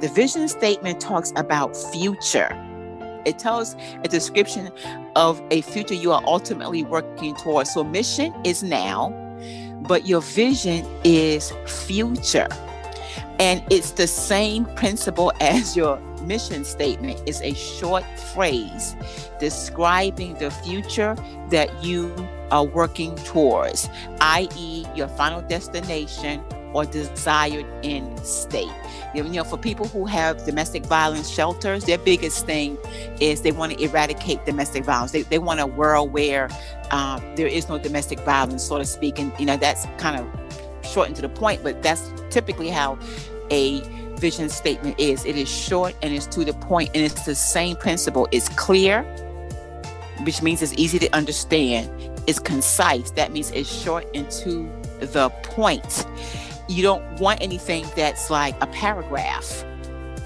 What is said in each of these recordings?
The vision statement talks about future. It tells a description of a future you are ultimately working towards. So, mission is now, but your vision is future. And it's the same principle as your mission statement. It's a short phrase describing the future that you are working towards, i.e., your final destination or desired end state. You know, for people who have domestic violence shelters, their biggest thing is they want to eradicate domestic violence. They, they want a world where um, there is no domestic violence, so to speak. And, you know, that's kind of shortened to the point, but that's typically how a vision statement is. It is short and it's to the point, and it's the same principle. It's clear, which means it's easy to understand. It's concise. That means it's short and to the point. You don't want anything that's like a paragraph.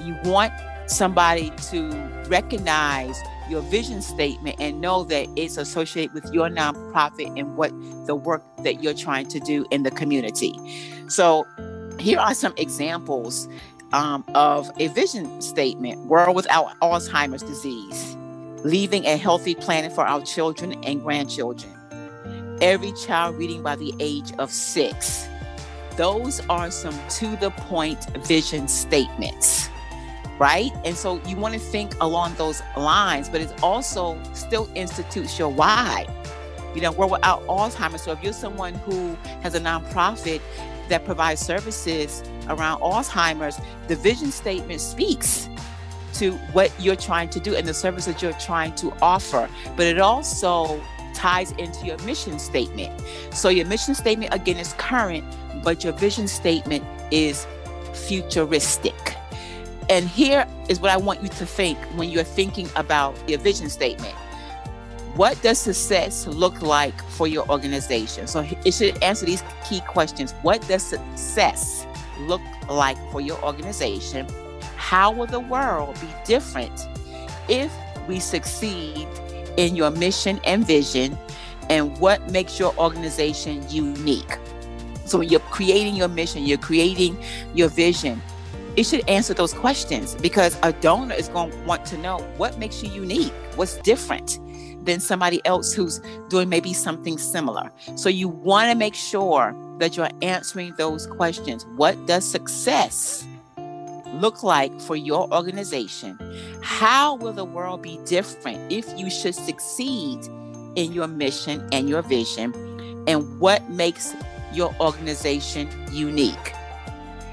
You want somebody to recognize your vision statement and know that it's associated with your nonprofit and what the work that you're trying to do in the community. So, here are some examples um, of a vision statement World Without Alzheimer's Disease, leaving a healthy planet for our children and grandchildren. Every child reading by the age of six. Those are some to the point vision statements, right? And so you want to think along those lines, but it also still institutes your why. You know, we're Without Alzheimer's. So if you're someone who has a nonprofit that provides services around Alzheimer's, the vision statement speaks to what you're trying to do and the service that you're trying to offer. But it also ties into your mission statement. So your mission statement again is current, but your vision statement is futuristic. And here is what I want you to think when you're thinking about your vision statement. What does success look like for your organization? So it should answer these key questions. What does success look like for your organization? How will the world be different if we succeed in your mission and vision? And what makes your organization unique? So when you're creating your mission, you're creating your vision, it should answer those questions because a donor is going to want to know what makes you unique, what's different than somebody else who's doing maybe something similar. So you want to make sure that you're answering those questions. What does success look like for your organization? How will the world be different if you should succeed in your mission and your vision? And what makes your organization unique?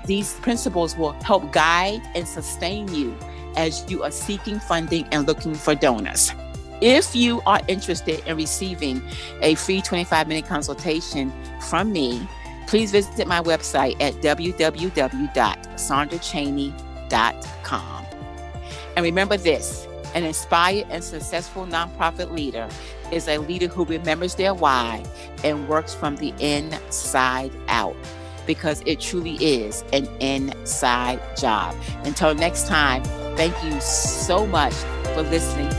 These principles will help guide and sustain you as you are seeking funding and looking for donors. If you are interested in receiving a free 25 minute consultation from me, please visit my website at www.sandrachaney.com. And remember this an inspired and successful nonprofit leader is a leader who remembers their why and works from the inside out because it truly is an inside job. Until next time, thank you so much for listening